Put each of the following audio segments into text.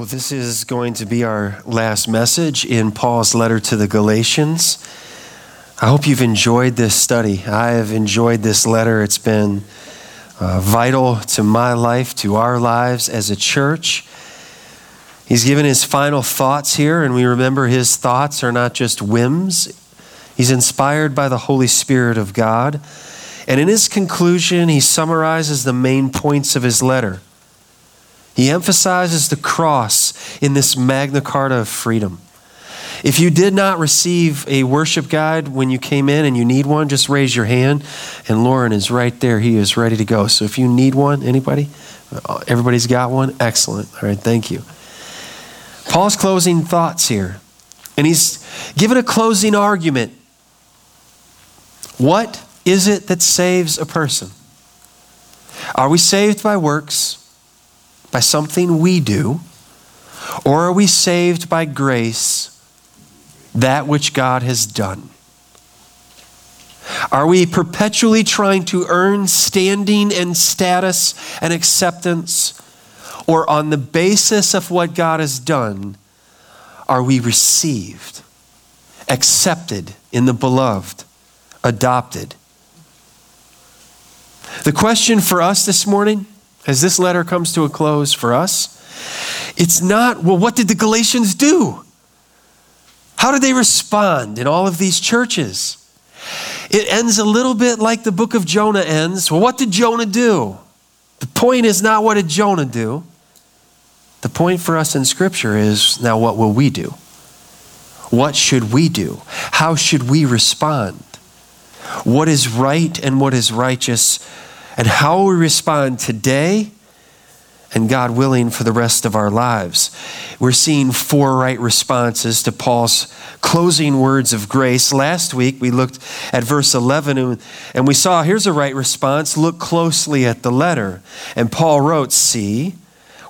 Well, this is going to be our last message in Paul's letter to the Galatians. I hope you've enjoyed this study. I have enjoyed this letter. It's been uh, vital to my life, to our lives as a church. He's given his final thoughts here, and we remember his thoughts are not just whims. He's inspired by the Holy Spirit of God. And in his conclusion, he summarizes the main points of his letter. He emphasizes the cross in this Magna Carta of freedom. If you did not receive a worship guide when you came in and you need one, just raise your hand. And Lauren is right there. He is ready to go. So if you need one, anybody? Uh, everybody's got one? Excellent. All right, thank you. Paul's closing thoughts here. And he's given a closing argument. What is it that saves a person? Are we saved by works? By something we do? Or are we saved by grace, that which God has done? Are we perpetually trying to earn standing and status and acceptance? Or on the basis of what God has done, are we received, accepted in the beloved, adopted? The question for us this morning as this letter comes to a close for us, it's not, well, what did the Galatians do? How did they respond in all of these churches? It ends a little bit like the book of Jonah ends. Well, what did Jonah do? The point is not what did Jonah do. The point for us in Scripture is now what will we do? What should we do? How should we respond? What is right and what is righteous and how we respond today and God willing for the rest of our lives. We're seeing four right responses to Paul's closing words of grace. Last week we looked at verse 11 and we saw here's a right response look closely at the letter. And Paul wrote, See,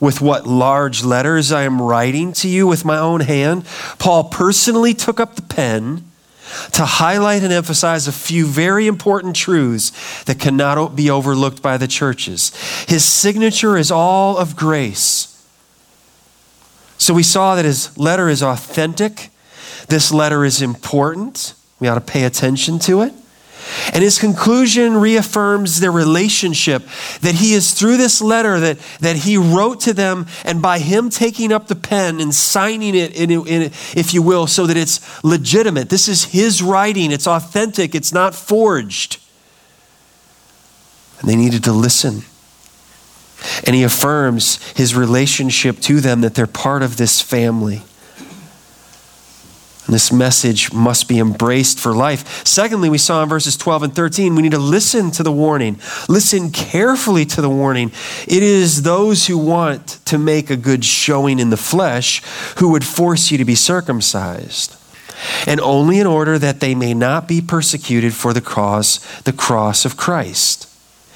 with what large letters I am writing to you with my own hand. Paul personally took up the pen to highlight and emphasize a few very important truths that cannot be overlooked by the churches. His signature is all of grace. So we saw that his letter is authentic. This letter is important. We ought to pay attention to it. And his conclusion reaffirms their relationship that he is through this letter that, that he wrote to them, and by him taking up the pen and signing it, in, in, if you will, so that it's legitimate. This is his writing, it's authentic, it's not forged. And they needed to listen. And he affirms his relationship to them that they're part of this family. This message must be embraced for life. Secondly, we saw in verses 12 and 13, we need to listen to the warning. Listen carefully to the warning. It is those who want to make a good showing in the flesh who would force you to be circumcised. And only in order that they may not be persecuted for the cause, the cross of Christ.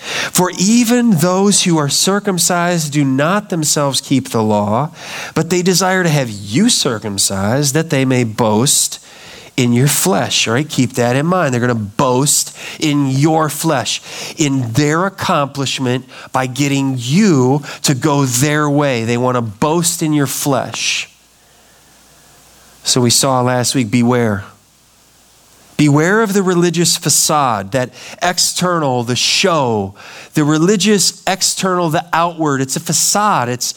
For even those who are circumcised do not themselves keep the law, but they desire to have you circumcised that they may boast in your flesh. All right, keep that in mind. They're going to boast in your flesh, in their accomplishment by getting you to go their way. They want to boast in your flesh. So we saw last week beware Beware of the religious facade, that external, the show, the religious external, the outward. It's a facade. It's,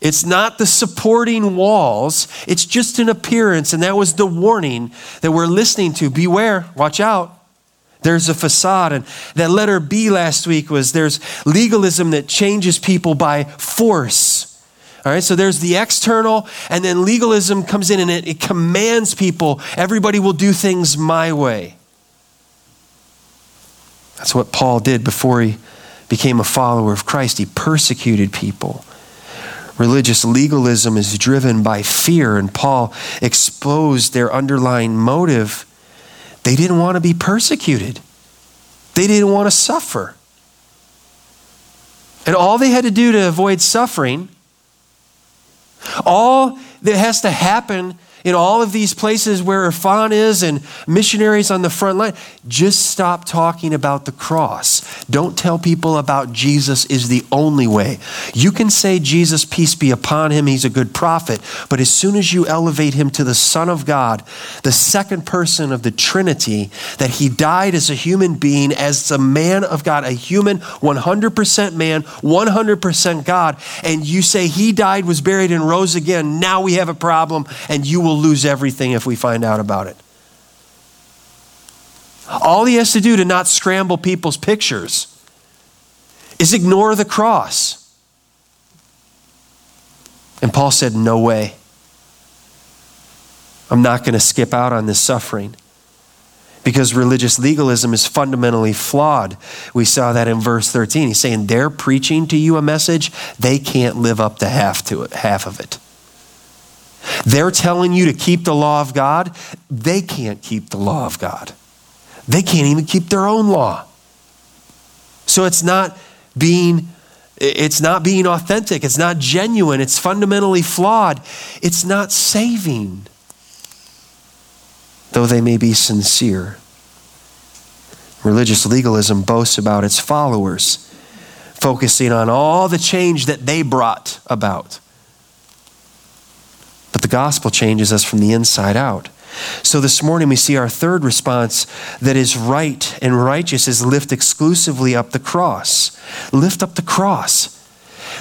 it's not the supporting walls, it's just an appearance. And that was the warning that we're listening to. Beware, watch out. There's a facade. And that letter B last week was there's legalism that changes people by force. All right, so there's the external, and then legalism comes in and it, it commands people, everybody will do things my way. That's what Paul did before he became a follower of Christ. He persecuted people. Religious legalism is driven by fear, and Paul exposed their underlying motive. They didn't want to be persecuted, they didn't want to suffer. And all they had to do to avoid suffering all that has to happen in all of these places where Irfan is and missionaries on the front line. Just stop talking about the cross. Don't tell people about Jesus is the only way. You can say, Jesus, peace be upon him, he's a good prophet, but as soon as you elevate him to the Son of God, the second person of the Trinity, that he died as a human being, as a man of God, a human, 100% man, 100% God, and you say he died, was buried, and rose again, now we have a problem, and you will lose everything if we find out about it. All he has to do to not scramble people's pictures is ignore the cross. And Paul said, No way. I'm not going to skip out on this suffering because religious legalism is fundamentally flawed. We saw that in verse 13. He's saying they're preaching to you a message, they can't live up to half to it, half of it. They're telling you to keep the law of God, they can't keep the law of God. They can't even keep their own law. So it's not being it's not being authentic, it's not genuine, it's fundamentally flawed. It's not saving though they may be sincere. Religious legalism boasts about its followers, focusing on all the change that they brought about. But the gospel changes us from the inside out. So this morning we see our third response that is right and righteous is lift exclusively up the cross. Lift up the cross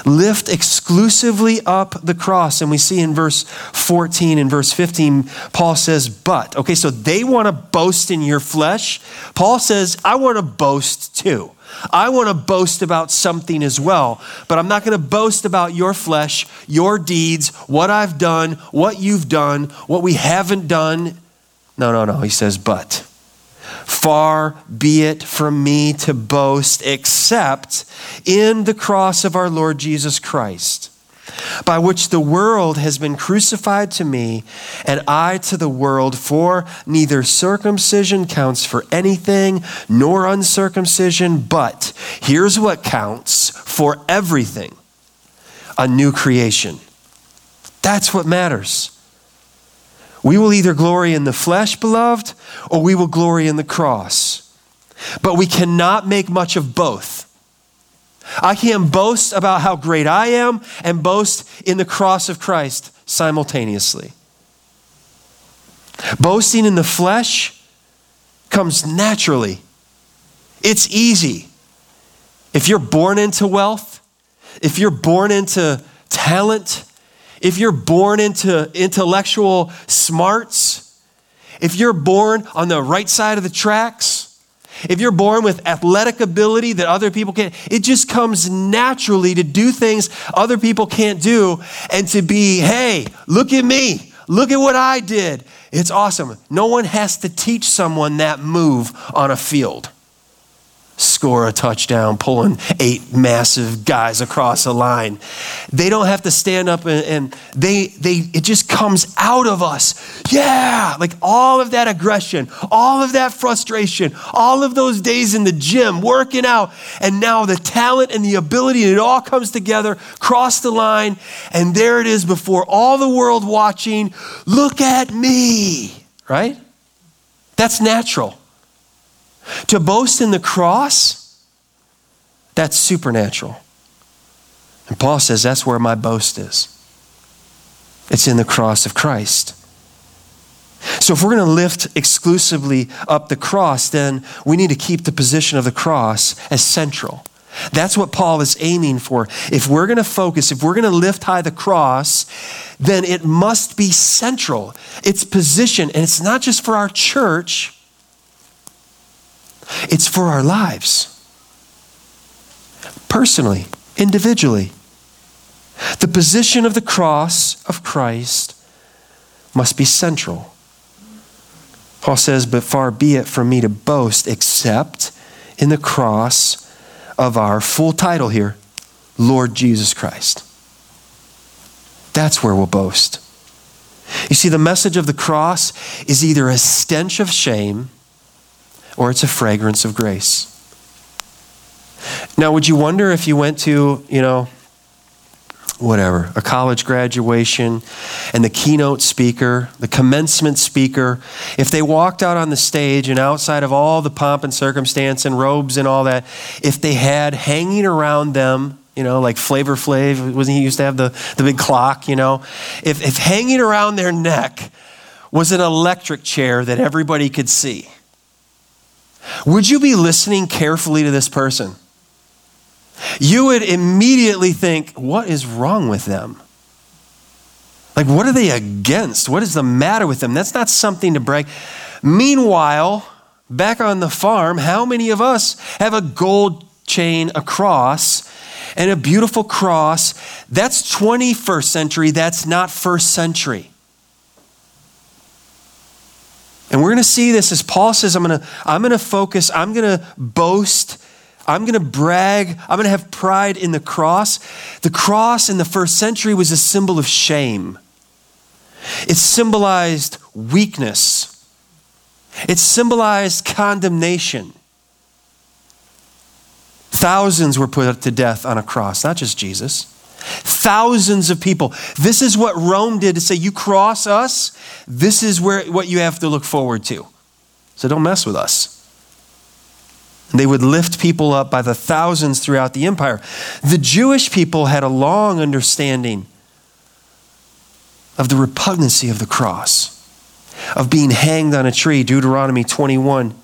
lift exclusively up the cross. And we see in verse 14 and verse 15, Paul says, But. Okay, so they want to boast in your flesh. Paul says, I want to boast too. I want to boast about something as well, but I'm not going to boast about your flesh, your deeds, what I've done, what you've done, what we haven't done. No, no, no. He says, but. Far be it from me to boast except in the cross of our Lord Jesus Christ, by which the world has been crucified to me and I to the world. For neither circumcision counts for anything nor uncircumcision, but here's what counts for everything a new creation. That's what matters. We will either glory in the flesh, beloved, or we will glory in the cross. But we cannot make much of both. I can't boast about how great I am and boast in the cross of Christ simultaneously. Boasting in the flesh comes naturally, it's easy. If you're born into wealth, if you're born into talent, if you're born into intellectual smarts, if you're born on the right side of the tracks, if you're born with athletic ability that other people can't, it just comes naturally to do things other people can't do and to be, hey, look at me, look at what I did. It's awesome. No one has to teach someone that move on a field score a touchdown, pulling eight massive guys across a line. They don't have to stand up and, and, they they it just comes out of us. Yeah, like all of that aggression, all of that frustration, all of those days in the gym working out, and now the talent and the ability, and it all comes together, cross the line, and there it is before all the world watching. Look at me, right? That's natural. To boast in the cross, that's supernatural. And Paul says that's where my boast is. It's in the cross of Christ. So, if we're going to lift exclusively up the cross, then we need to keep the position of the cross as central. That's what Paul is aiming for. If we're going to focus, if we're going to lift high the cross, then it must be central. Its position, and it's not just for our church, it's for our lives. Personally, individually. The position of the cross of Christ must be central. Paul says, But far be it from me to boast except in the cross of our full title here, Lord Jesus Christ. That's where we'll boast. You see, the message of the cross is either a stench of shame or it's a fragrance of grace. Now, would you wonder if you went to, you know, whatever, a college graduation, and the keynote speaker, the commencement speaker, if they walked out on the stage and outside of all the pomp and circumstance and robes and all that, if they had hanging around them, you know, like Flavor Flav, wasn't he used to have the, the big clock, you know? If, if hanging around their neck was an electric chair that everybody could see, would you be listening carefully to this person? you would immediately think, what is wrong with them? Like, what are they against? What is the matter with them? That's not something to brag. Meanwhile, back on the farm, how many of us have a gold chain, a cross, and a beautiful cross? That's 21st century, that's not first century. And we're going to see this as Paul says, I'm going to, I'm going to focus, I'm going to boast I'm going to brag. I'm going to have pride in the cross. The cross in the first century was a symbol of shame, it symbolized weakness, it symbolized condemnation. Thousands were put to death on a cross, not just Jesus. Thousands of people. This is what Rome did to say, You cross us, this is where, what you have to look forward to. So don't mess with us. They would lift people up by the thousands throughout the empire. The Jewish people had a long understanding of the repugnancy of the cross, of being hanged on a tree. Deuteronomy 21,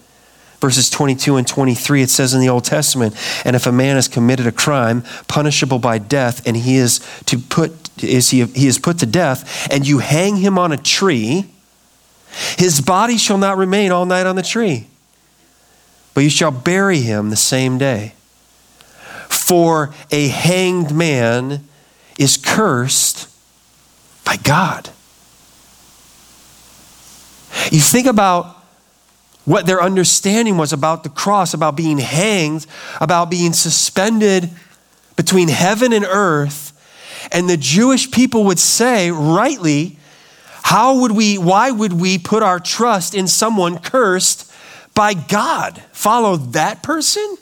verses 22 and 23, it says in the Old Testament, and if a man has committed a crime punishable by death, and he is to put is he, he is put to death, and you hang him on a tree, his body shall not remain all night on the tree but you shall bury him the same day. For a hanged man is cursed by God. You think about what their understanding was about the cross, about being hanged, about being suspended between heaven and earth. And the Jewish people would say, rightly, how would we, why would we put our trust in someone cursed by God. Follow that person?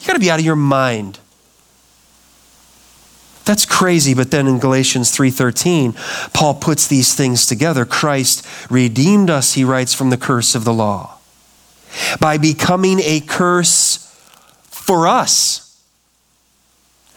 You got to be out of your mind. That's crazy, but then in Galatians 3:13, Paul puts these things together. Christ redeemed us, he writes, from the curse of the law by becoming a curse for us.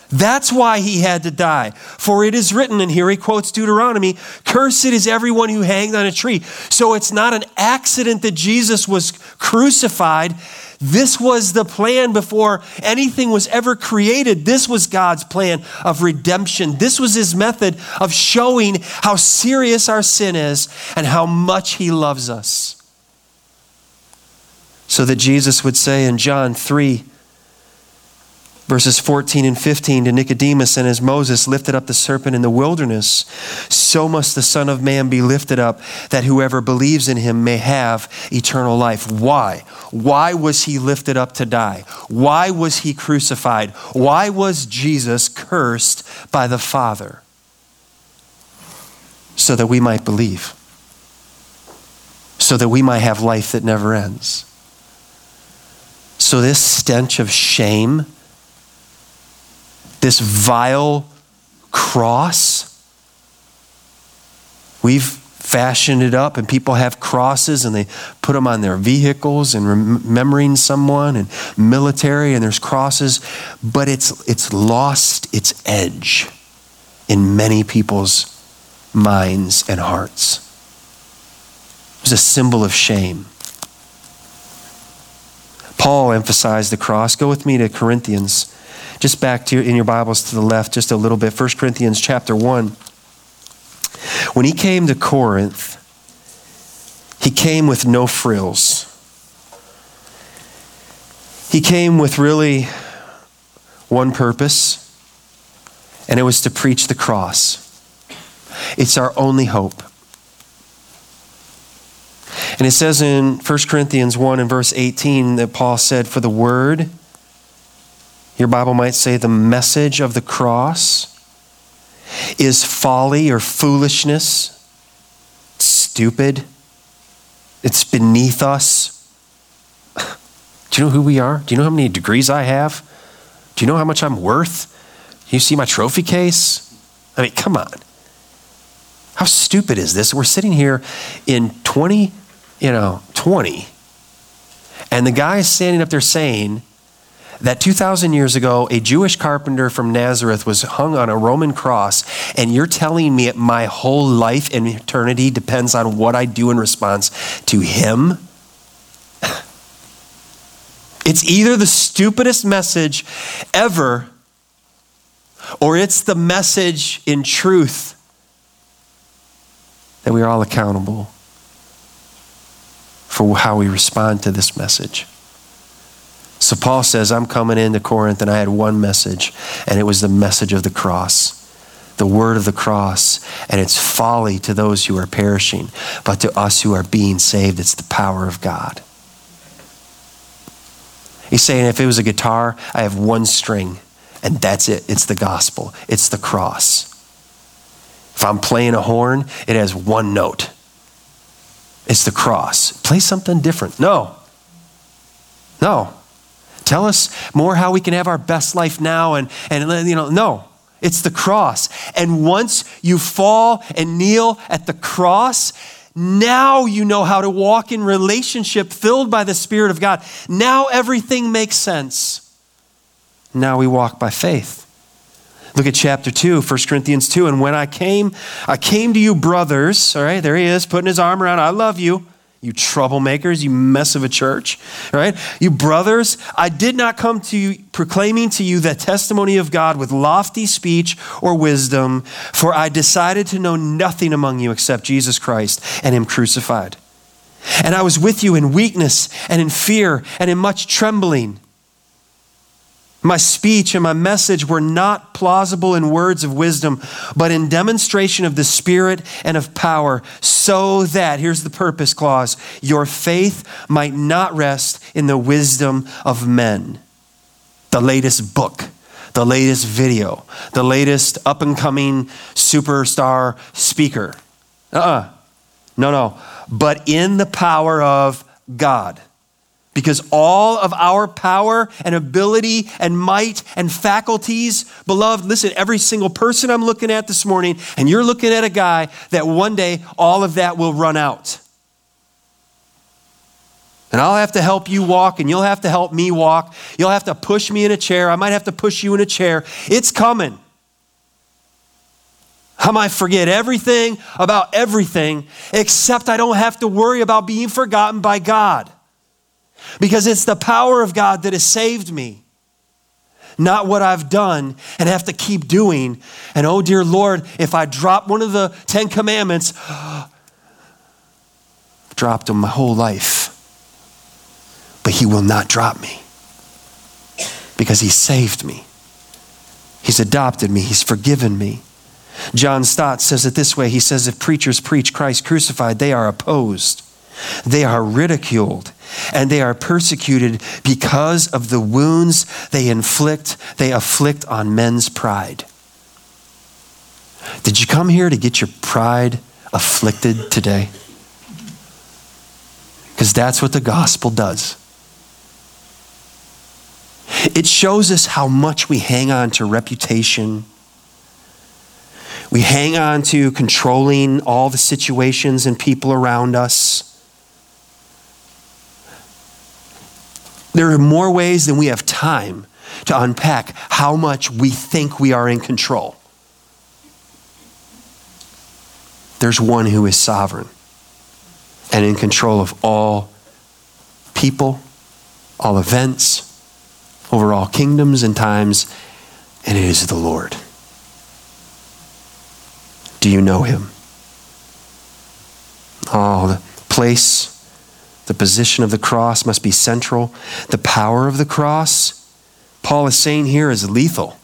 That's why he had to die. For it is written, and here he quotes Deuteronomy Cursed is everyone who hanged on a tree. So it's not an accident that Jesus was crucified. This was the plan before anything was ever created. This was God's plan of redemption. This was his method of showing how serious our sin is and how much he loves us. So that Jesus would say in John 3, verses 14 and 15 to Nicodemus, and as Moses lifted up the serpent in the wilderness, so must the Son of Man be lifted up, that whoever believes in him may have eternal life. Why? Why was he lifted up to die? Why was he crucified? Why was Jesus cursed by the Father? So that we might believe, so that we might have life that never ends. So, this stench of shame this vile cross. We've fashioned it up, and people have crosses and they put them on their vehicles and remembering someone and military, and there's crosses, but it's, it's lost its edge in many people's minds and hearts. It was a symbol of shame. Paul emphasized the cross. Go with me to Corinthians just back to your, in your Bibles to the left just a little bit. 1 Corinthians chapter 1. When he came to Corinth, he came with no frills. He came with really one purpose, and it was to preach the cross. It's our only hope. And it says in 1 Corinthians 1 and verse 18 that Paul said, For the word your Bible might say the message of the cross is folly or foolishness, stupid, it's beneath us. Do you know who we are? Do you know how many degrees I have? Do you know how much I'm worth? You see my trophy case? I mean, come on. How stupid is this? We're sitting here in 20, you know, 20, and the guy is standing up there saying that 2,000 years ago, a Jewish carpenter from Nazareth was hung on a Roman cross, and you're telling me my whole life and eternity depends on what I do in response to him? It's either the stupidest message ever, or it's the message in truth that we are all accountable for how we respond to this message. So Paul says, I'm coming into Corinth and I had one message, and it was the message of the cross, the word of the cross. And it's folly to those who are perishing, but to us who are being saved, it's the power of God. He's saying if it was a guitar, I have one string, and that's it. It's the gospel, it's the cross. If I'm playing a horn, it has one note. It's the cross. Play something different. No. No. Tell us more how we can have our best life now and, and you know, no. It's the cross. And once you fall and kneel at the cross, now you know how to walk in relationship filled by the Spirit of God. Now everything makes sense. Now we walk by faith. Look at chapter 2, 1 Corinthians 2. And when I came, I came to you, brothers. All right, there he is, putting his arm around. I love you. You troublemakers, you mess of a church, right? You brothers, I did not come to you proclaiming to you the testimony of God with lofty speech or wisdom, for I decided to know nothing among you except Jesus Christ and Him crucified. And I was with you in weakness and in fear and in much trembling. My speech and my message were not plausible in words of wisdom, but in demonstration of the Spirit and of power, so that, here's the purpose clause, your faith might not rest in the wisdom of men. The latest book, the latest video, the latest up and coming superstar speaker. Uh uh-uh. uh No, no. But in the power of God. Because all of our power and ability and might and faculties, beloved, listen, every single person I'm looking at this morning, and you're looking at a guy that one day all of that will run out. And I'll have to help you walk, and you'll have to help me walk. You'll have to push me in a chair. I might have to push you in a chair. It's coming. I might forget everything about everything, except I don't have to worry about being forgotten by God because it's the power of God that has saved me, not what I've done and have to keep doing. And oh, dear Lord, if I drop one of the Ten Commandments, I've dropped them my whole life. But He will not drop me because He saved me. He's adopted me. He's forgiven me. John Stott says it this way He says, If preachers preach Christ crucified, they are opposed, they are ridiculed, and they are persecuted because of the wounds they inflict, they afflict on men's pride. Did you come here to get your pride afflicted today? Because that's what the gospel does. It shows us how much we hang on to reputation. We hang on to controlling all the situations and people around us. There are more ways than we have time to unpack how much we think we are in control. There's one who is sovereign and in control of all people, all events, over all kingdoms and times, and it is the Lord. Do you know him? Oh, the place the position of the cross must be central. The power of the cross, Paul is saying here, is lethal.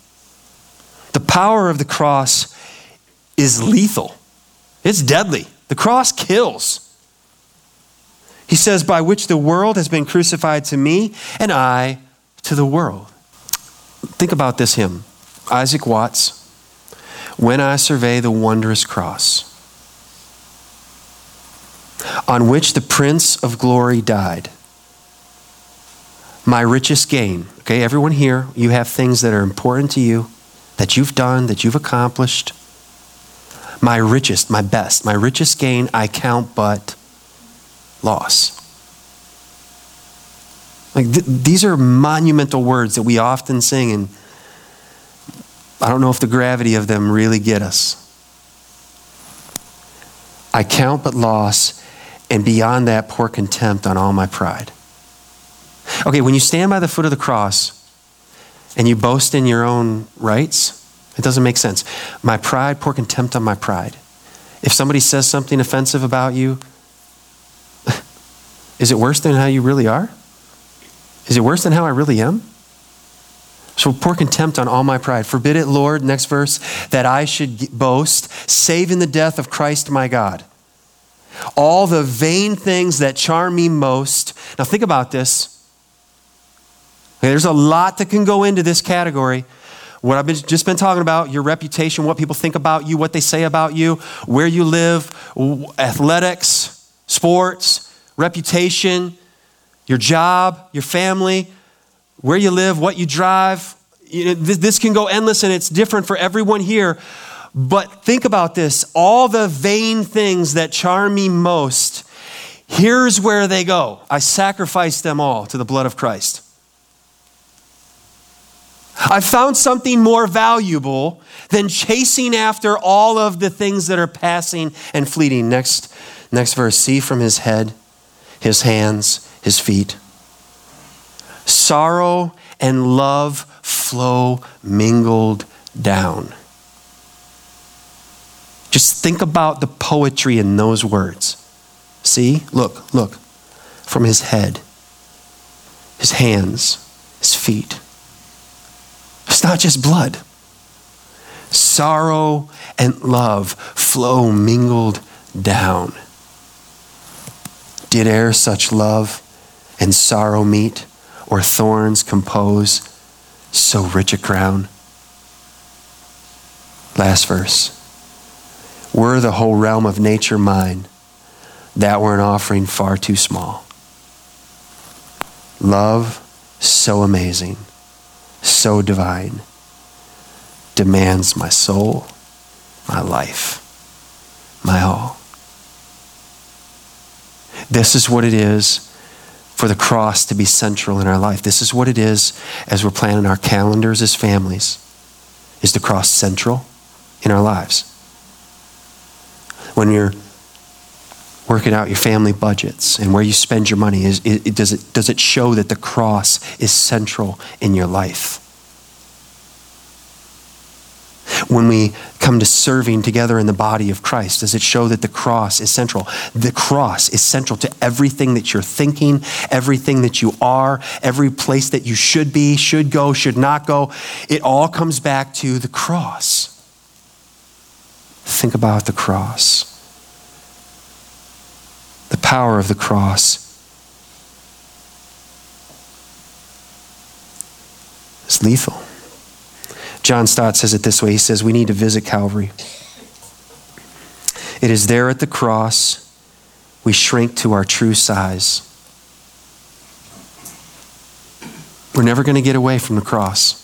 The power of the cross is lethal, it's deadly. The cross kills. He says, by which the world has been crucified to me, and I to the world. Think about this hymn Isaac Watts, When I Survey the Wondrous Cross on which the Prince of Glory died. My richest gain. Okay, everyone here, you have things that are important to you, that you've done, that you've accomplished. My richest, my best, my richest gain I count but loss. Like th- these are monumental words that we often sing, and I don't know if the gravity of them really get us. I count but loss, and beyond that, pour contempt on all my pride. Okay, when you stand by the foot of the cross and you boast in your own rights, it doesn't make sense. My pride, pour contempt on my pride. If somebody says something offensive about you, is it worse than how you really are? Is it worse than how I really am? So pour contempt on all my pride. Forbid it, Lord, next verse, that I should boast, save in the death of Christ my God. All the vain things that charm me most. Now think about this. There's a lot that can go into this category. What I've been, just been talking about, your reputation, what people think about you, what they say about you, where you live, athletics, sports, reputation, your job, your family, where you live, what you drive. You know, this, this can go endless and it's different for everyone here. But think about this all the vain things that charm me most, here's where they go. I sacrifice them all to the blood of Christ. I found something more valuable than chasing after all of the things that are passing and fleeting. Next, next verse see from his head, his hands, his feet. Sorrow and love flow mingled down. Just think about the poetry in those words. See? Look, look. From his head, his hands, his feet. It's not just blood. Sorrow and love flow mingled down. Did e'er such love and sorrow meet, or thorns compose so rich a crown? Last verse. Were the whole realm of nature mine, that were an offering far too small. Love so amazing, so divine, demands my soul, my life, my all. This is what it is for the cross to be central in our life. This is what it is as we're planning our calendars as families. Is the cross central in our lives? When you're working out your family budgets and where you spend your money, is, it, does, it, does it show that the cross is central in your life? when we come to serving together in the body of Christ? Does it show that the cross is central? The cross is central to everything that you're thinking, everything that you are, every place that you should be, should go, should not go. It all comes back to the cross. Think about the cross. The power of the cross is lethal. John Stott says it this way He says, We need to visit Calvary. It is there at the cross we shrink to our true size. We're never going to get away from the cross.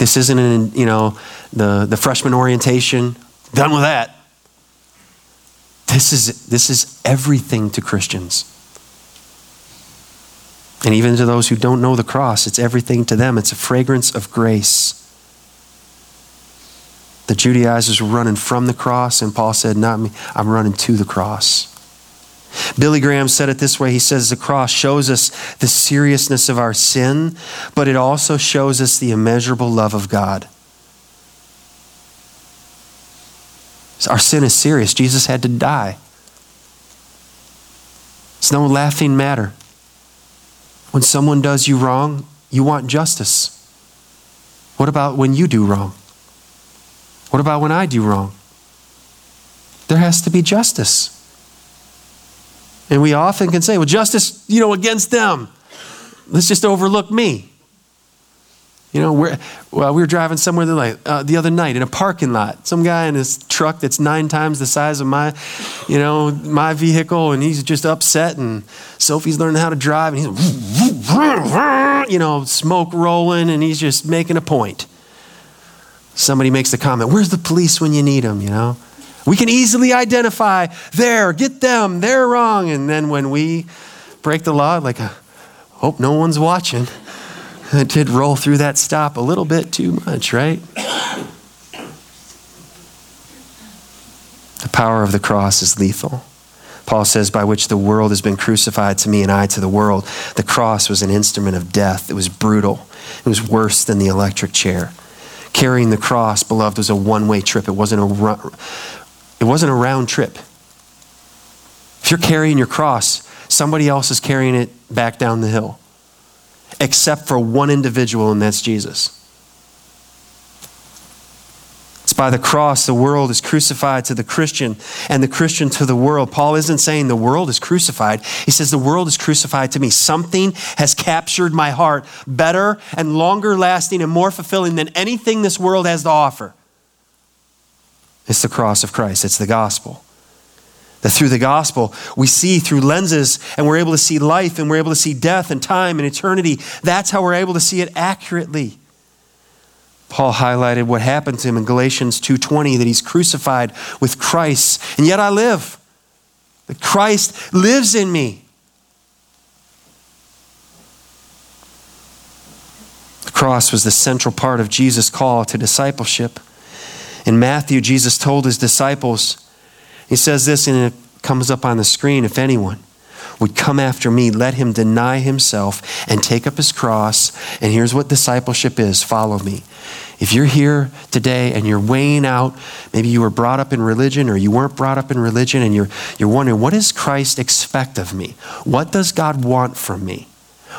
This isn't in, you know, the, the freshman orientation. Done with that. This is, this is everything to Christians. And even to those who don't know the cross, it's everything to them. It's a fragrance of grace. The Judaizers were running from the cross, and Paul said, Not me, I'm running to the cross. Billy Graham said it this way He says, The cross shows us the seriousness of our sin, but it also shows us the immeasurable love of God. Our sin is serious. Jesus had to die. It's no laughing matter. When someone does you wrong, you want justice. What about when you do wrong? What about when I do wrong? There has to be justice. And we often can say, well, justice, you know, against them. Let's just overlook me. You know, we're, well, we were driving somewhere the, uh, the other night in a parking lot. Some guy in his truck that's nine times the size of my, you know, my vehicle, and he's just upset. And Sophie's learning how to drive, and he's, you know, smoke rolling, and he's just making a point. Somebody makes the comment, Where's the police when you need them? You know? We can easily identify there, get them, they're wrong. And then when we break the law, like, I hope no one's watching, it did roll through that stop a little bit too much, right? The power of the cross is lethal. Paul says, by which the world has been crucified to me and I to the world. The cross was an instrument of death. It was brutal. It was worse than the electric chair. Carrying the cross, beloved, was a one way trip. It wasn't a, it wasn't a round trip. If you're carrying your cross, somebody else is carrying it back down the hill, except for one individual, and that's Jesus. It's by the cross the world is crucified to the Christian and the Christian to the world. Paul isn't saying the world is crucified. He says the world is crucified to me. Something has captured my heart better and longer lasting and more fulfilling than anything this world has to offer. It's the cross of Christ, it's the gospel. That through the gospel, we see through lenses and we're able to see life and we're able to see death and time and eternity. That's how we're able to see it accurately. Paul highlighted what happened to him in Galatians 2:20 that he's crucified with Christ and yet I live. That Christ lives in me. The cross was the central part of Jesus' call to discipleship. In Matthew, Jesus told his disciples, he says this, and it comes up on the screen if anyone would come after me, let him deny himself and take up his cross. And here's what discipleship is follow me. If you're here today and you're weighing out, maybe you were brought up in religion or you weren't brought up in religion, and you're, you're wondering, what does Christ expect of me? What does God want from me?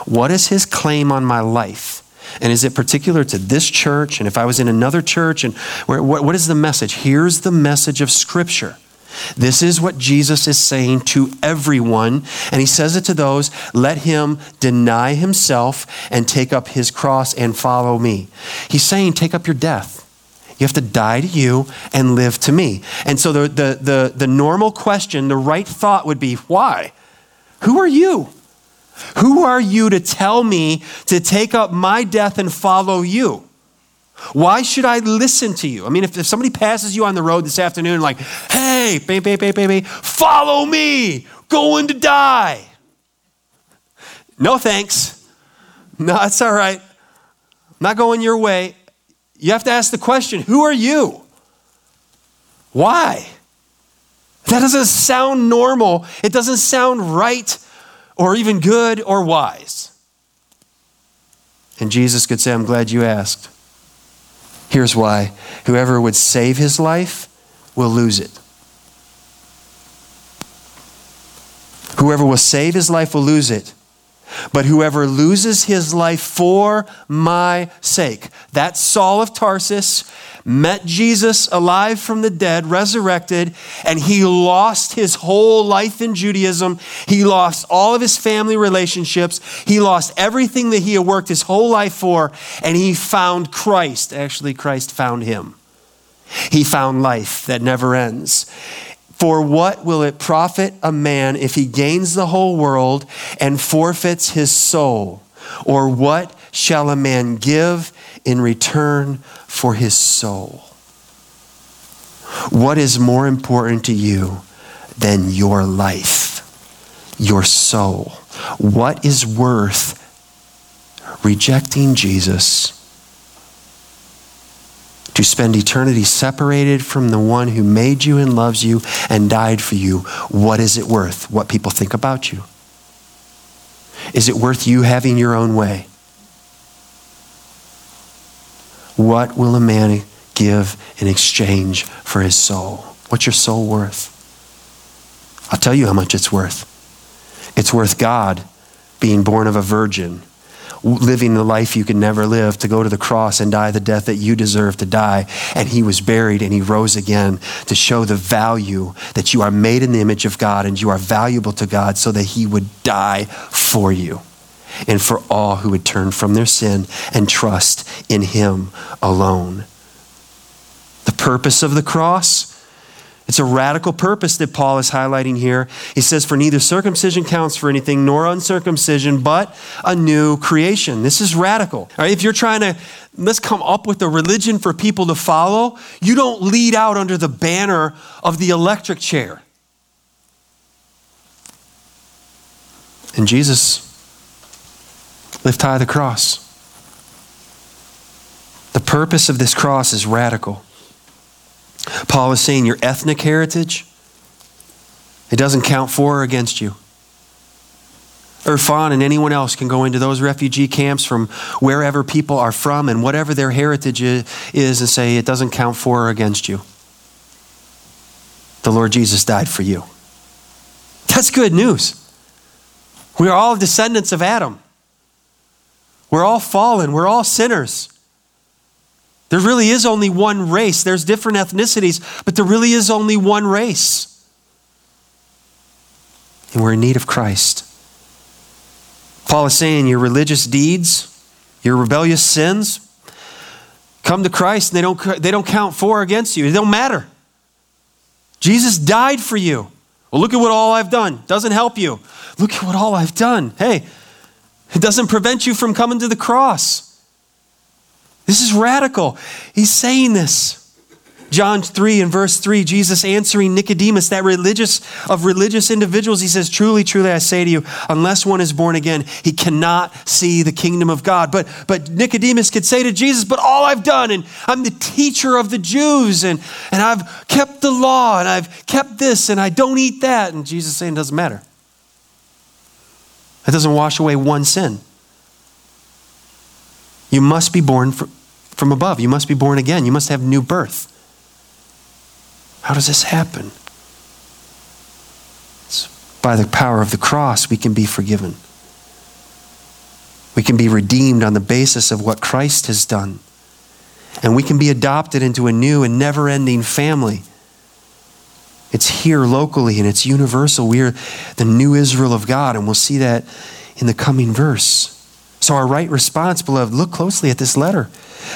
What is his claim on my life? And is it particular to this church? And if I was in another church, and where, what, what is the message? Here's the message of Scripture. This is what Jesus is saying to everyone. And he says it to those let him deny himself and take up his cross and follow me. He's saying, take up your death. You have to die to you and live to me. And so the, the, the, the normal question, the right thought would be, why? Who are you? Who are you to tell me to take up my death and follow you? Why should I listen to you? I mean, if, if somebody passes you on the road this afternoon, like, hey, baby, baby, baby, follow me, going to die. No thanks. No, that's all right. I'm not going your way. You have to ask the question who are you? Why? That doesn't sound normal. It doesn't sound right or even good or wise. And Jesus could say, I'm glad you asked. Here's why whoever would save his life will lose it. Whoever will save his life will lose it. But whoever loses his life for my sake, that Saul of Tarsus met Jesus alive from the dead, resurrected, and he lost his whole life in Judaism. He lost all of his family relationships. He lost everything that he had worked his whole life for, and he found Christ. Actually, Christ found him. He found life that never ends. For what will it profit a man if he gains the whole world and forfeits his soul? Or what shall a man give in return for his soul? What is more important to you than your life, your soul? What is worth rejecting Jesus? to spend eternity separated from the one who made you and loves you and died for you, what is it worth? What people think about you? Is it worth you having your own way? What will a man give in exchange for his soul? What's your soul worth? I'll tell you how much it's worth. It's worth God being born of a virgin living the life you could never live, to go to the cross and die the death that you deserve to die. And he was buried and he rose again to show the value that you are made in the image of God and you are valuable to God so that he would die for you and for all who would turn from their sin and trust in him alone. The purpose of the cross It's a radical purpose that Paul is highlighting here. He says, For neither circumcision counts for anything nor uncircumcision, but a new creation. This is radical. If you're trying to, let's come up with a religion for people to follow, you don't lead out under the banner of the electric chair. And Jesus lift high the cross. The purpose of this cross is radical. Paul is saying your ethnic heritage, it doesn't count for or against you. Irfan and anyone else can go into those refugee camps from wherever people are from and whatever their heritage is and say it doesn't count for or against you. The Lord Jesus died for you. That's good news. We are all descendants of Adam. We're all fallen. We're all sinners. There really is only one race. There's different ethnicities, but there really is only one race. And we're in need of Christ. Paul is saying your religious deeds, your rebellious sins, come to Christ and they don't, they don't count for against you. It don't matter. Jesus died for you. Well, look at what all I've done. Doesn't help you. Look at what all I've done. Hey, it doesn't prevent you from coming to the cross. This is radical. He's saying this. John 3 and verse 3, Jesus answering Nicodemus, that religious of religious individuals, he says, Truly, truly, I say to you, unless one is born again, he cannot see the kingdom of God. But but Nicodemus could say to Jesus, But all I've done, and I'm the teacher of the Jews, and, and I've kept the law, and I've kept this, and I don't eat that. And Jesus saying, Doesn't matter. That doesn't wash away one sin. You must be born from above. You must be born again. You must have new birth. How does this happen? It's by the power of the cross, we can be forgiven. We can be redeemed on the basis of what Christ has done. And we can be adopted into a new and never ending family. It's here locally and it's universal. We are the new Israel of God, and we'll see that in the coming verse. So, our right response, beloved, look closely at this letter.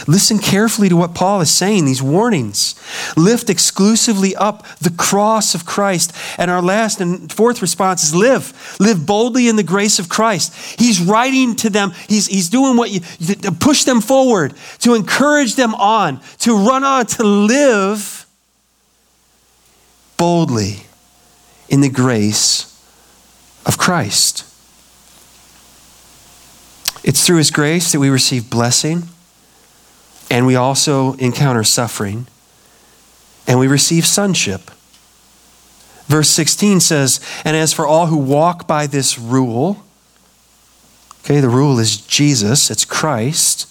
Listen carefully to what Paul is saying, these warnings. Lift exclusively up the cross of Christ. And our last and fourth response is live. Live boldly in the grace of Christ. He's writing to them, he's, he's doing what you to push them forward, to encourage them on, to run on, to live boldly in the grace of Christ. It's through His grace that we receive blessing, and we also encounter suffering, and we receive sonship. Verse 16 says, And as for all who walk by this rule, okay, the rule is Jesus, it's Christ.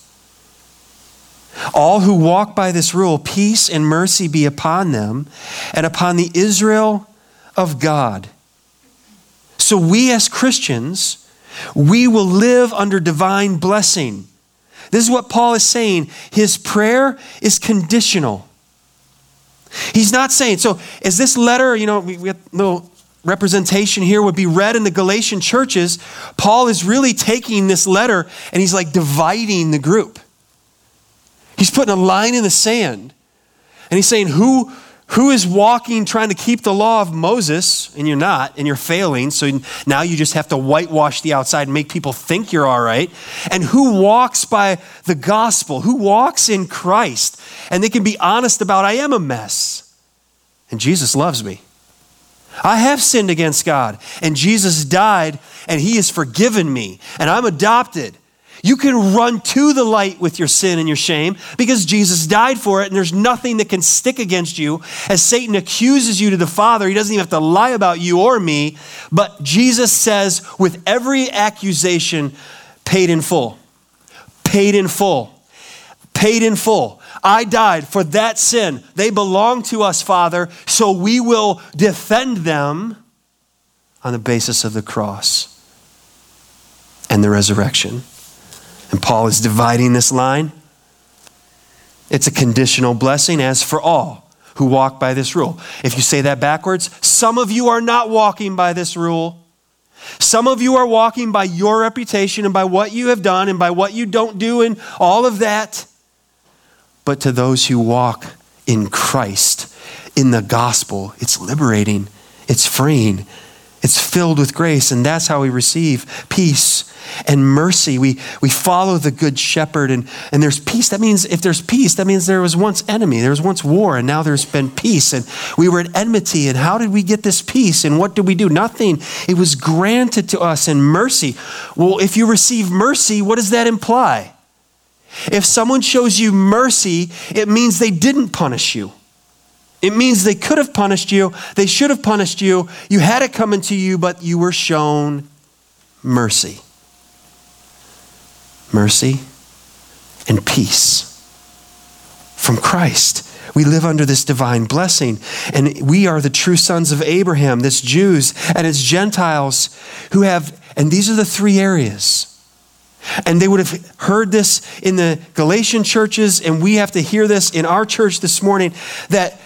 All who walk by this rule, peace and mercy be upon them and upon the Israel of God. So we as Christians, we will live under divine blessing. This is what Paul is saying. His prayer is conditional. He's not saying, so is this letter, you know, we, we little representation here would be read in the Galatian churches. Paul is really taking this letter and he's like dividing the group. He's putting a line in the sand. And he's saying, who, who is walking trying to keep the law of Moses, and you're not, and you're failing, so now you just have to whitewash the outside and make people think you're all right? And who walks by the gospel? Who walks in Christ? And they can be honest about, I am a mess, and Jesus loves me. I have sinned against God, and Jesus died, and He has forgiven me, and I'm adopted. You can run to the light with your sin and your shame because Jesus died for it, and there's nothing that can stick against you. As Satan accuses you to the Father, he doesn't even have to lie about you or me, but Jesus says, with every accusation, paid in full. Paid in full. Paid in full. I died for that sin. They belong to us, Father, so we will defend them on the basis of the cross and the resurrection. And Paul is dividing this line. It's a conditional blessing as for all who walk by this rule. If you say that backwards, some of you are not walking by this rule. Some of you are walking by your reputation and by what you have done and by what you don't do and all of that. But to those who walk in Christ, in the gospel. It's liberating, it's freeing, it's filled with grace, and that's how we receive peace and mercy. We, we follow the good shepherd, and, and there's peace. That means if there's peace, that means there was once enemy, there was once war, and now there's been peace. And we were at enmity, and how did we get this peace? And what did we do? Nothing. It was granted to us in mercy. Well, if you receive mercy, what does that imply? If someone shows you mercy, it means they didn't punish you. It means they could have punished you, they should have punished you, you had it coming to you, but you were shown mercy. Mercy and peace from Christ. We live under this divine blessing, and we are the true sons of Abraham, this Jews and it's Gentiles who have, and these are the three areas. And they would have heard this in the Galatian churches, and we have to hear this in our church this morning that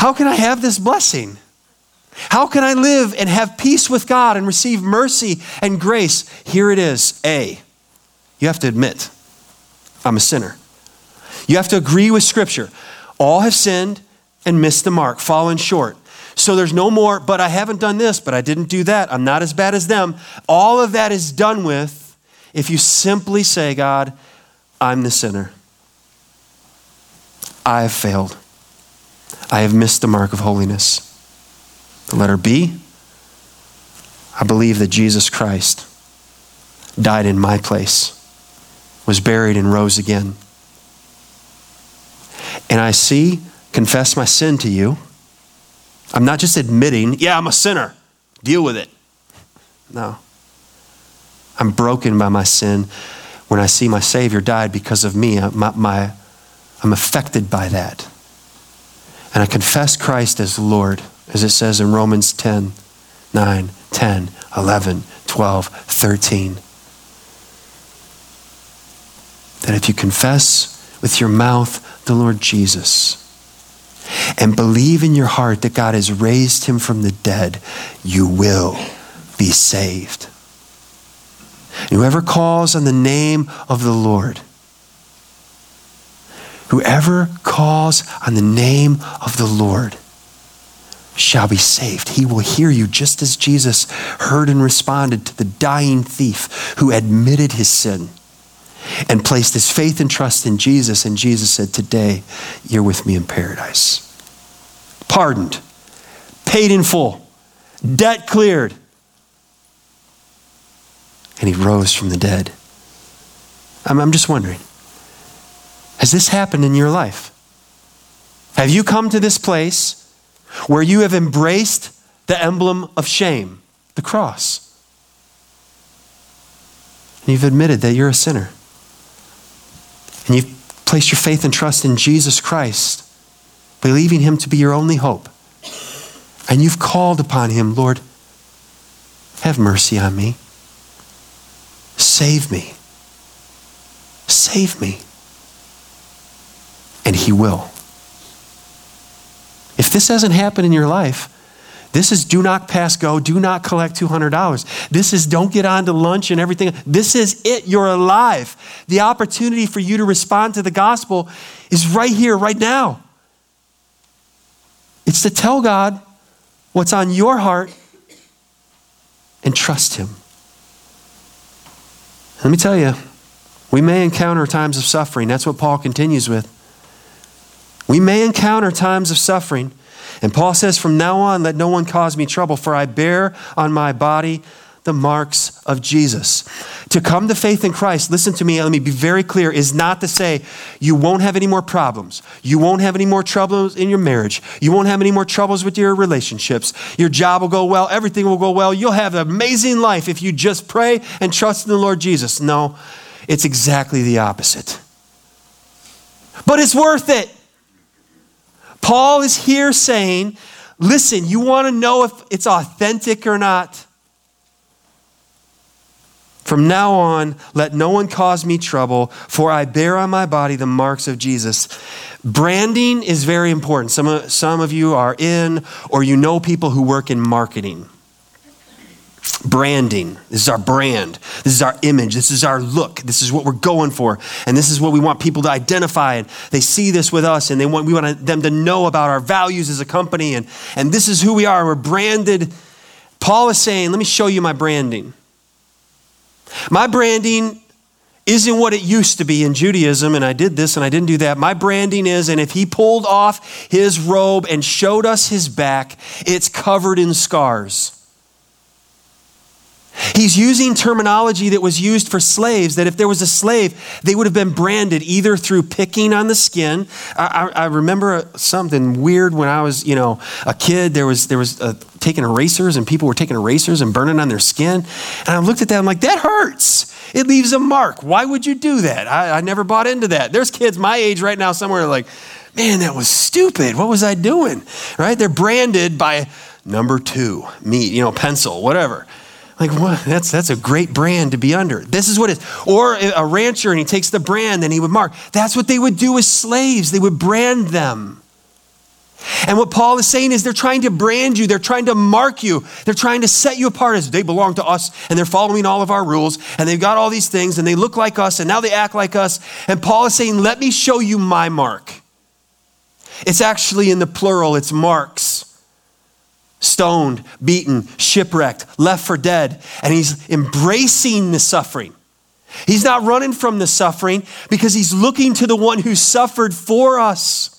how can I have this blessing? How can I live and have peace with God and receive mercy and grace? Here it is A, you have to admit, I'm a sinner. You have to agree with Scripture. All have sinned and missed the mark, fallen short. So there's no more, but I haven't done this, but I didn't do that. I'm not as bad as them. All of that is done with if you simply say, God, I'm the sinner. I have failed. I have missed the mark of holiness. The letter B, I believe that Jesus Christ died in my place, was buried, and rose again. And I see, confess my sin to you. I'm not just admitting, yeah, I'm a sinner, deal with it. No. I'm broken by my sin. When I see my Savior died because of me, my, my, I'm affected by that and I confess Christ as Lord, as it says in Romans 10, 9, 10, 11, 12, 13. That if you confess with your mouth the Lord Jesus and believe in your heart that God has raised him from the dead, you will be saved. And whoever calls on the name of the Lord Whoever calls on the name of the Lord shall be saved. He will hear you just as Jesus heard and responded to the dying thief who admitted his sin and placed his faith and trust in Jesus. And Jesus said, Today you're with me in paradise. Pardoned, paid in full, debt cleared. And he rose from the dead. I'm, I'm just wondering has this happened in your life? Have you come to this place where you have embraced the emblem of shame, the cross? And you've admitted that you're a sinner. And you've placed your faith and trust in Jesus Christ, believing Him to be your only hope. And you've called upon Him, Lord, have mercy on me. Save me. Save me and He will. If this hasn't happened in your life, this is do not pass go, do not collect $200. This is don't get on to lunch and everything. This is it. You're alive. The opportunity for you to respond to the gospel is right here, right now. It's to tell God what's on your heart and trust Him. Let me tell you, we may encounter times of suffering. That's what Paul continues with. We may encounter times of suffering. And Paul says, From now on, let no one cause me trouble, for I bear on my body the marks of Jesus. To come to faith in Christ, listen to me, let me be very clear, is not to say you won't have any more problems. You won't have any more troubles in your marriage. You won't have any more troubles with your relationships. Your job will go well. Everything will go well. You'll have an amazing life if you just pray and trust in the Lord Jesus. No, it's exactly the opposite. But it's worth it. Paul is here saying, listen, you want to know if it's authentic or not? From now on, let no one cause me trouble, for I bear on my body the marks of Jesus. Branding is very important. Some of, some of you are in, or you know people who work in marketing. Branding. This is our brand. This is our image. This is our look. This is what we're going for. And this is what we want people to identify. And they see this with us and they want, we want them to know about our values as a company. And, and this is who we are. We're branded. Paul is saying, let me show you my branding. My branding isn't what it used to be in Judaism, and I did this and I didn't do that. My branding is, and if he pulled off his robe and showed us his back, it's covered in scars. He's using terminology that was used for slaves, that if there was a slave, they would have been branded either through picking on the skin. I, I, I remember something weird when I was, you know, a kid. There was, there was a, taking erasers and people were taking erasers and burning on their skin. And I looked at that, I'm like, that hurts. It leaves a mark. Why would you do that? I, I never bought into that. There's kids my age right now somewhere like, man, that was stupid. What was I doing? Right? They're branded by number two, meat, you know, pencil, whatever. Like, what? That's, that's a great brand to be under. This is what it is. Or a rancher and he takes the brand and he would mark. That's what they would do as slaves. They would brand them. And what Paul is saying is they're trying to brand you, they're trying to mark you, they're trying to set you apart as they belong to us and they're following all of our rules and they've got all these things and they look like us and now they act like us. And Paul is saying, Let me show you my mark. It's actually in the plural, it's marks stoned, beaten, shipwrecked, left for dead. And he's embracing the suffering. He's not running from the suffering because he's looking to the one who suffered for us.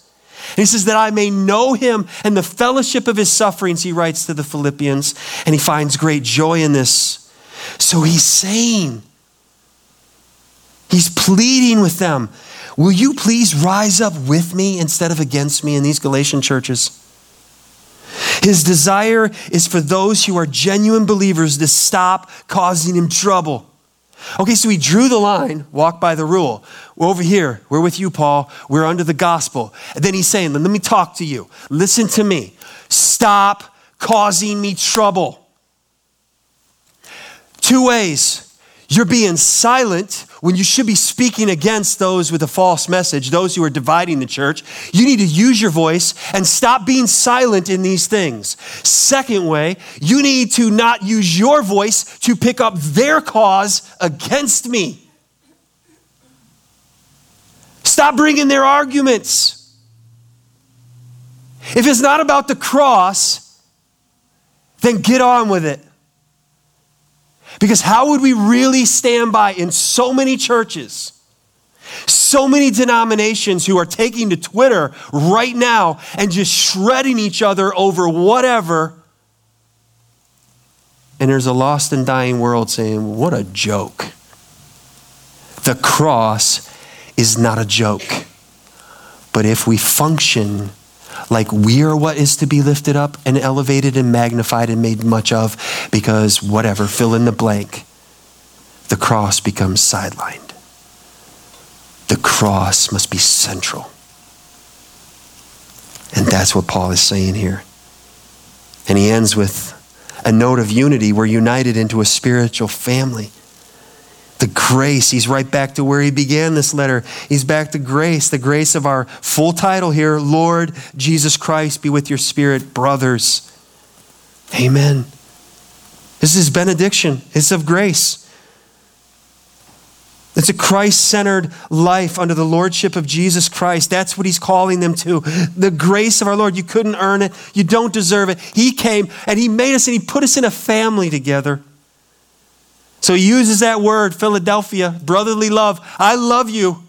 And he says that I may know him and the fellowship of his sufferings, he writes to the Philippians, and he finds great joy in this. So he's saying, he's pleading with them, Will you please rise up with me instead of against me in these Galatian churches? His desire is for those who are genuine believers to stop causing him trouble. Okay, so he drew the line, walk by the rule. We're over here. We're with you, Paul. We're under the gospel. And then he's saying, Let me talk to you. Listen to me. Stop causing me trouble. Two ways. You're being silent when you should be speaking against those with a false message, those who are dividing the church. You need to use your voice and stop being silent in these things. Second way, you need to not use your voice to pick up their cause against me. Stop bringing their arguments. If it's not about the cross, then get on with it. Because how would we really stand by in so many churches, so many denominations who are taking to Twitter right now and just shredding each other over whatever? And there's a lost and dying world saying, What a joke. The cross is not a joke. But if we function like we are what is to be lifted up and elevated and magnified and made much of because whatever, fill in the blank, the cross becomes sidelined. The cross must be central. And that's what Paul is saying here. And he ends with a note of unity. We're united into a spiritual family the grace. He's right back to where he began this letter. He's back to grace, the grace of our full title here Lord Jesus Christ, be with your spirit, brothers. Amen. This is benediction, it's of grace. It's a Christ centered life under the lordship of Jesus Christ. That's what he's calling them to. The grace of our Lord. You couldn't earn it, you don't deserve it. He came and he made us and he put us in a family together. So he uses that word, Philadelphia, brotherly love. I love you.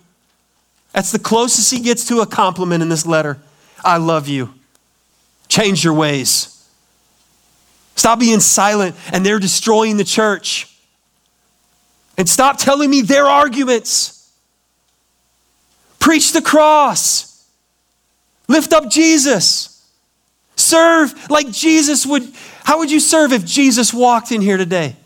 That's the closest he gets to a compliment in this letter. I love you. Change your ways. Stop being silent and they're destroying the church. And stop telling me their arguments. Preach the cross. Lift up Jesus. Serve like Jesus would. How would you serve if Jesus walked in here today?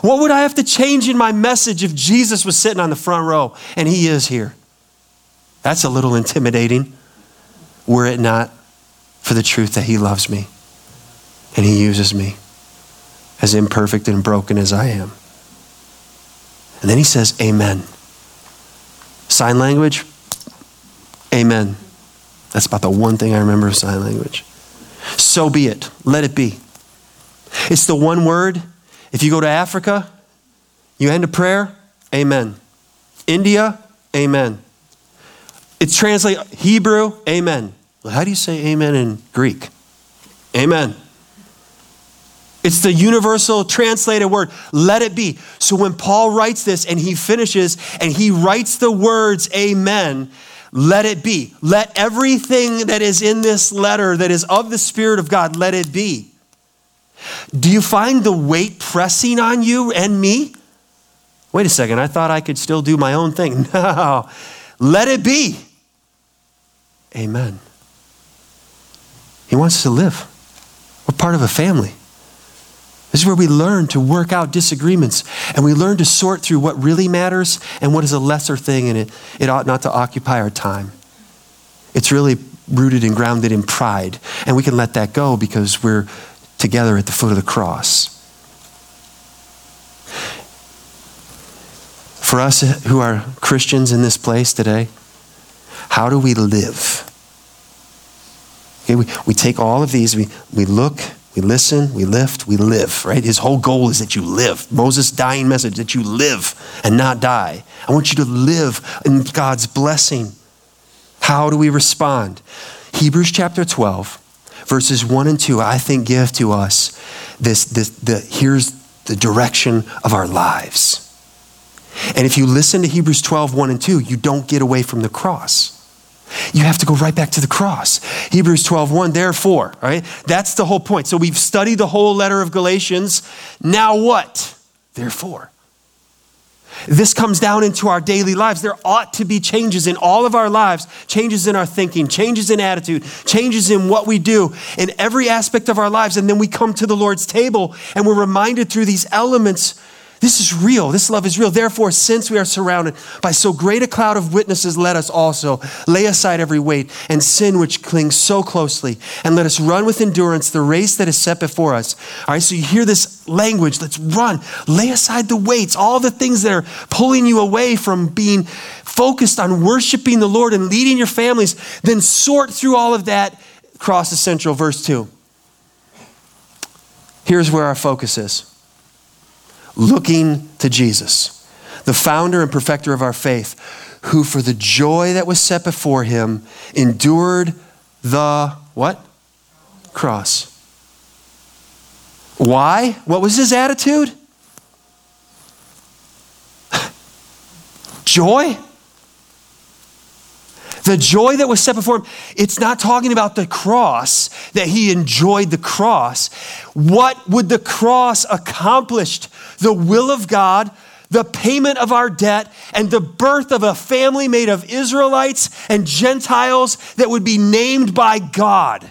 What would I have to change in my message if Jesus was sitting on the front row and he is here? That's a little intimidating, were it not for the truth that he loves me and he uses me as imperfect and broken as I am. And then he says, Amen. Sign language? Amen. That's about the one thing I remember of sign language. So be it. Let it be. It's the one word. If you go to Africa, you end a prayer, amen. India, amen. It's translated Hebrew, amen. Well, how do you say amen in Greek? Amen. It's the universal translated word. Let it be. So when Paul writes this and he finishes and he writes the words, Amen, let it be. Let everything that is in this letter that is of the Spirit of God, let it be. Do you find the weight pressing on you and me? Wait a second, I thought I could still do my own thing. No, let it be. Amen. He wants us to live. We're part of a family. This is where we learn to work out disagreements and we learn to sort through what really matters and what is a lesser thing and it, it ought not to occupy our time. It's really rooted and grounded in pride. And we can let that go because we're together at the foot of the cross. For us who are Christians in this place today, how do we live? Okay, we, we take all of these, we, we look, we listen, we lift, we live, right? His whole goal is that you live. Moses' dying message that you live and not die. I want you to live in God's blessing. How do we respond? Hebrews chapter 12, verses 1 and 2, I think give to us this, this the, here's the direction of our lives. And if you listen to Hebrews 12, 1 and 2, you don't get away from the cross. You have to go right back to the cross. Hebrews 12, 1, therefore, right? That's the whole point. So we've studied the whole letter of Galatians. Now what? Therefore. This comes down into our daily lives. There ought to be changes in all of our lives, changes in our thinking, changes in attitude, changes in what we do in every aspect of our lives. And then we come to the Lord's table and we're reminded through these elements this is real. This love is real. Therefore, since we are surrounded by so great a cloud of witnesses, let us also lay aside every weight and sin which clings so closely, and let us run with endurance the race that is set before us. All right, so you hear this language. Let's run. Lay aside the weights, all the things that are pulling you away from being focused on worshiping the Lord and leading your families. Then sort through all of that. Cross the central, verse 2. Here's where our focus is looking to Jesus, the founder and perfecter of our faith, who for the joy that was set before him endured the what? Cross. Why? What was his attitude? joy? The joy that was set before him, it's not talking about the cross, that he enjoyed the cross. What would the cross accomplish? The will of God, the payment of our debt, and the birth of a family made of Israelites and Gentiles that would be named by God.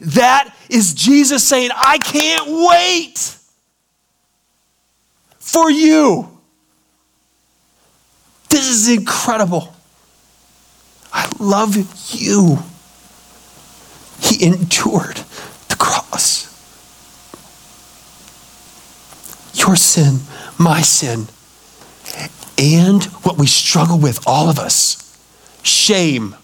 That is Jesus saying, I can't wait for you. This is incredible. I love you. He endured the cross. Your sin, my sin, and what we struggle with, all of us shame.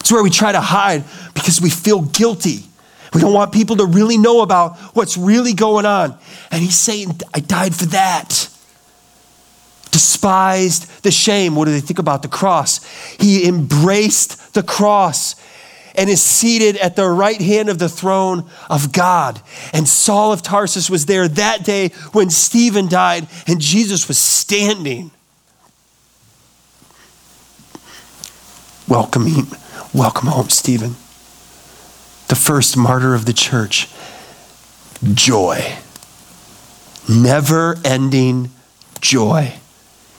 It's where we try to hide because we feel guilty. We don't want people to really know about what's really going on. And he's saying, I died for that despised the shame. What do they think about the cross? He embraced the cross and is seated at the right hand of the throne of God. And Saul of Tarsus was there that day when Stephen died and Jesus was standing. Welcome him. Welcome home, Stephen. The first martyr of the church. Joy. Never ending joy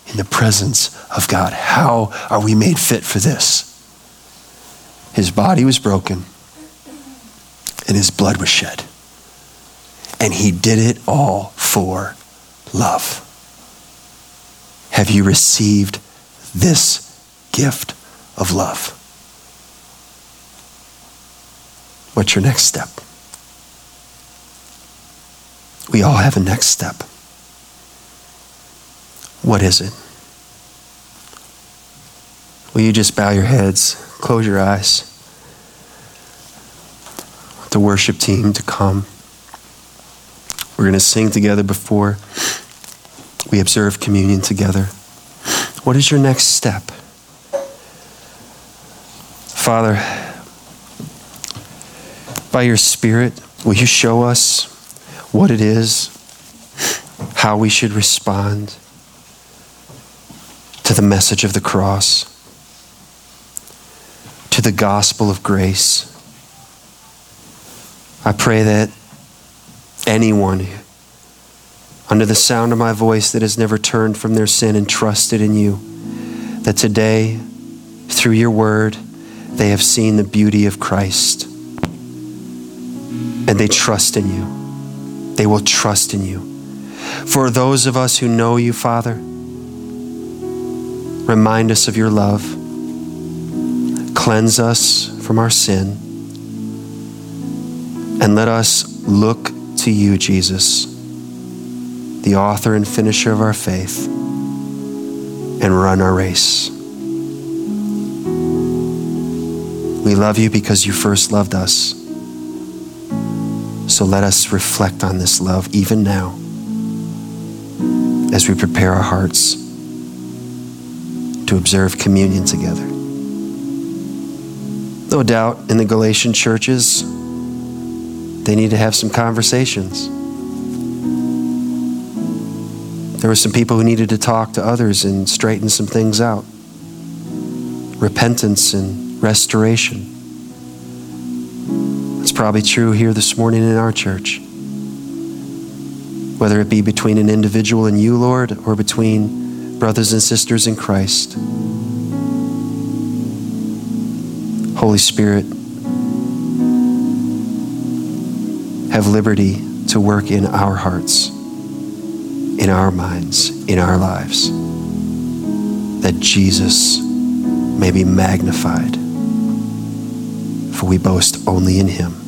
in the presence of God. How are we made fit for this? His body was broken and his blood was shed. And he did it all for love. Have you received this gift of love? What's your next step? We all have a next step. What is it? Will you just bow your heads, close your eyes? the worship team to come. We're going to sing together before we observe communion together. What is your next step? Father, by your Spirit, will you show us what it is, how we should respond to the message of the cross, to the gospel of grace? I pray that anyone under the sound of my voice that has never turned from their sin and trusted in you, that today, through your word, they have seen the beauty of Christ and they trust in you. They will trust in you. For those of us who know you, Father, remind us of your love, cleanse us from our sin, and let us look to you, Jesus, the author and finisher of our faith, and run our race. We love you because you first loved us. So let us reflect on this love even now as we prepare our hearts to observe communion together. No doubt in the Galatian churches, they need to have some conversations. There were some people who needed to talk to others and straighten some things out. Repentance and restoration. It's probably true here this morning in our church. Whether it be between an individual and you, Lord, or between brothers and sisters in Christ. Holy Spirit, have liberty to work in our hearts, in our minds, in our lives, that Jesus may be magnified, for we boast only in Him.